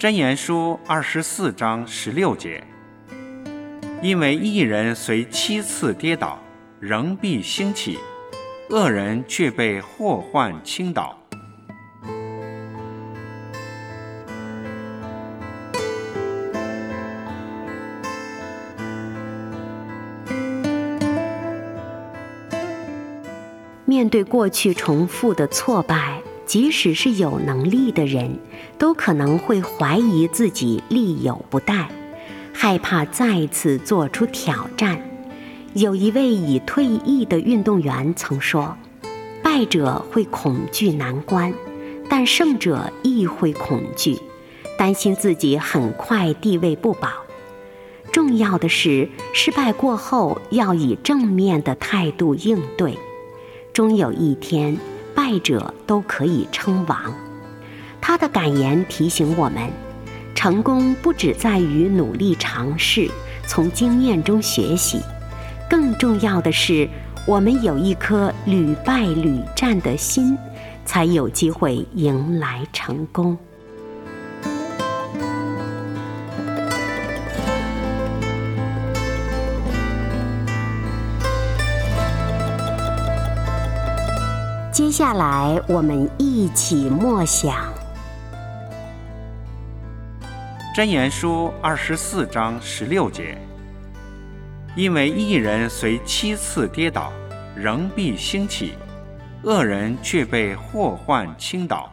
真言书二十四章十六节，因为一人虽七次跌倒，仍必兴起；恶人却被祸患倾倒。面对过去重复的挫败。即使是有能力的人，都可能会怀疑自己力有不逮，害怕再次做出挑战。有一位已退役的运动员曾说：“败者会恐惧难关，但胜者亦会恐惧，担心自己很快地位不保。重要的是，失败过后要以正面的态度应对，终有一天。”败者都可以称王。他的感言提醒我们：成功不只在于努力尝试，从经验中学习，更重要的是，我们有一颗屡败屡战的心，才有机会迎来成功。接下来，我们一起默想《真言书》二十四章十六节：“因为一人虽七次跌倒，仍必兴起；恶人却被祸患倾倒。”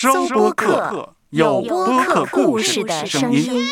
收播客，有播客故事的声音。